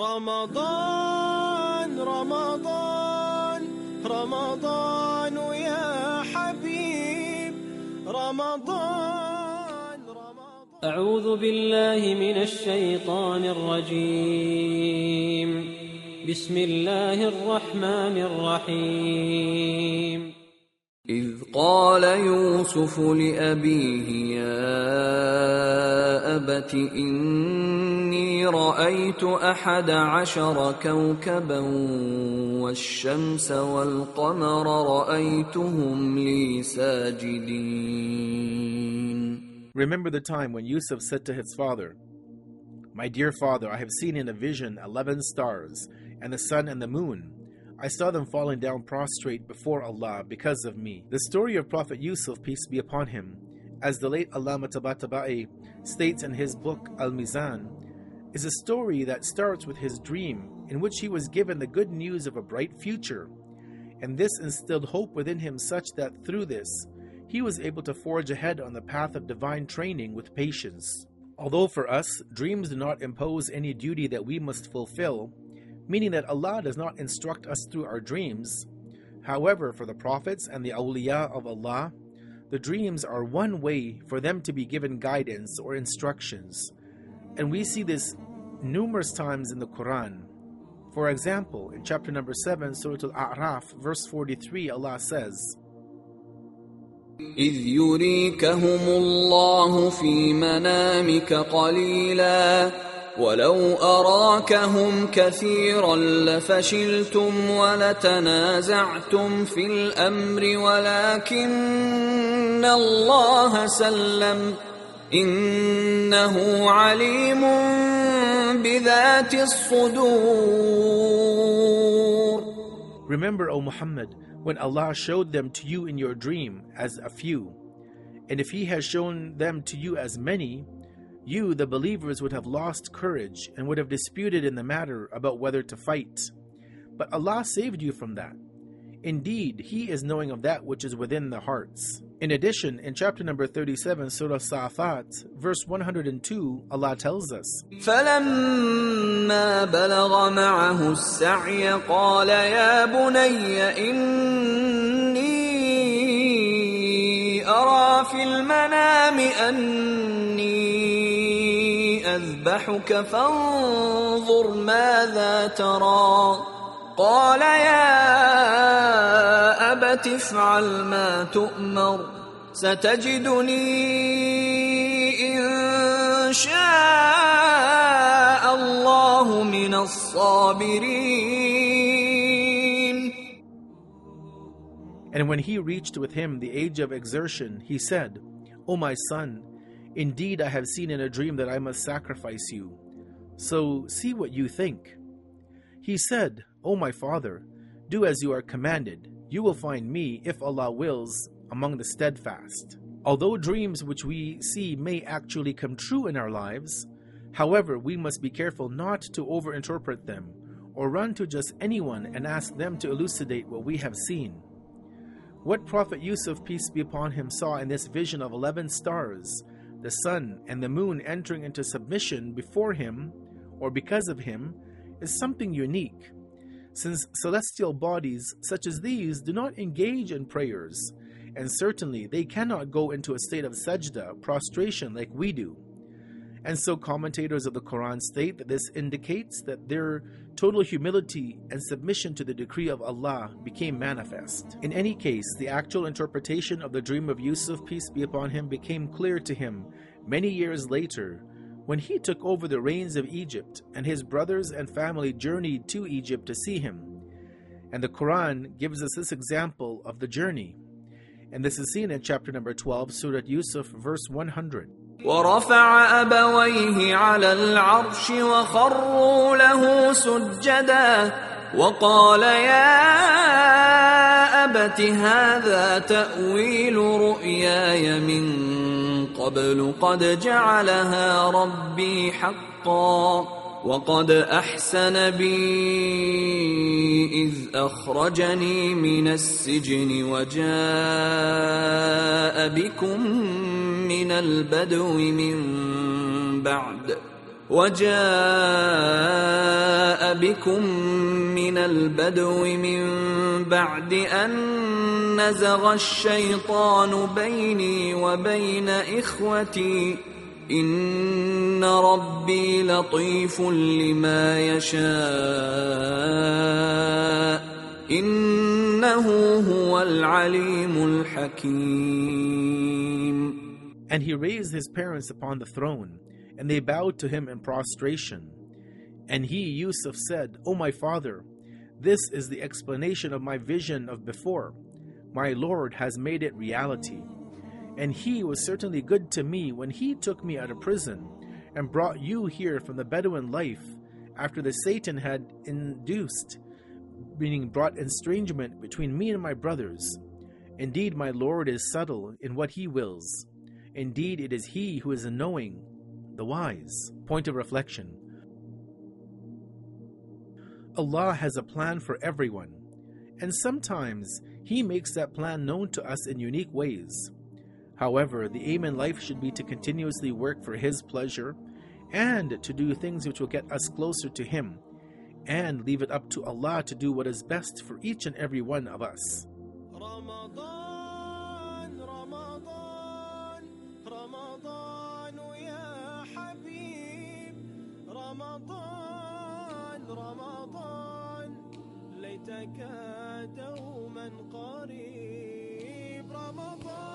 رمضان رمضان رمضان يا حبيب رمضان رمضان. أعوذ بالله من الشيطان الرجيم. بسم الله الرحمن الرحيم. إذ قال يوسف لأبيه يا أبت إني رأيت أحد عشر كوكبا والشمس والقمر رأيتهم لي ساجدين Remember the time when Yusuf said to his father, My dear father, I have seen in a vision eleven stars, and the sun and the moon. I saw them falling down prostrate before Allah because of me. The story of Prophet Yusuf, peace be upon him, as the late Allama Tabatabai states in his book Al Mizan, is a story that starts with his dream in which he was given the good news of a bright future. And this instilled hope within him such that through this, he was able to forge ahead on the path of divine training with patience. Although for us, dreams do not impose any duty that we must fulfill, meaning that Allah does not instruct us through our dreams. However, for the prophets and the awliya of Allah, the dreams are one way for them to be given guidance or instructions. And we see this numerous times in the Quran. For example, in chapter number 7, Surah Al A'raf, verse 43, Allah says, إذ يريكهم الله في منامك قليلا ولو أراكهم كثيرا لفشلتم ولتنازعتم في الأمر ولكن الله سلم إنه عليم بذات الصدور Remember, O Muhammad, when Allah showed them to you in your dream as a few. And if He has shown them to you as many, you, the believers, would have lost courage and would have disputed in the matter about whether to fight. But Allah saved you from that. Indeed, He is knowing of that which is within the hearts. In addition, in chapter number 37, Surah Sa'afat, verse 102, Allah tells us, فلما بلغ معه السعي قال يا بني إني أرى في المنام أني أذبحك فانظر ماذا ترى قال يا أبت افعل ما تؤمر ستجدني إن شاء الله من الصابرين And when he reached with him the age of exertion, he said, O my son, indeed I have seen in a dream that I must sacrifice you. So see what you think. He said, O my father, do as you are commanded. You will find me, if Allah wills, among the steadfast. Although dreams which we see may actually come true in our lives, however, we must be careful not to overinterpret them or run to just anyone and ask them to elucidate what we have seen. What Prophet Yusuf, peace be upon him, saw in this vision of eleven stars, the sun and the moon entering into submission before him or because of him, is something unique, since celestial bodies such as these do not engage in prayers, and certainly they cannot go into a state of sajda, prostration, like we do. And so, commentators of the Quran state that this indicates that their total humility and submission to the decree of Allah became manifest. In any case, the actual interpretation of the dream of Yusuf, peace be upon him, became clear to him many years later when he took over the reins of Egypt and his brothers and family journeyed to Egypt to see him. And the Quran gives us this example of the journey. And this is seen in chapter number 12, Surah Yusuf, verse 100. ورفع أبويه على العرش وخروا له سجدا وقال يا أبت هذا تأويل رؤياي من قبل. قد جعلها ربي حقا وقد أحسن بي إذ أخرجني من السجن وجاء بكم من البدو من بعد. وجاء بكم من البدو من بعد أن نزغ الشيطان بيني وبين إخوتي. إن ربي لطيف لما يشاء. إنه هو العليم الحكيم. And he raised his parents upon the throne, and they bowed to him in prostration. And he, Yusuf, said, O my father, this is the explanation of my vision of before. My Lord has made it reality. And he was certainly good to me when he took me out of prison and brought you here from the Bedouin life after the Satan had induced, meaning brought estrangement between me and my brothers. Indeed, my Lord is subtle in what he wills. Indeed, it is he who is the knowing, the wise. Point of reflection Allah has a plan for everyone, and sometimes He makes that plan known to us in unique ways. However, the aim in life should be to continuously work for His pleasure and to do things which will get us closer to Him, and leave it up to Allah to do what is best for each and every one of us. Ramadan, Ramadan, Ramadan, رمضان ليتك دوما قريب. رمضان.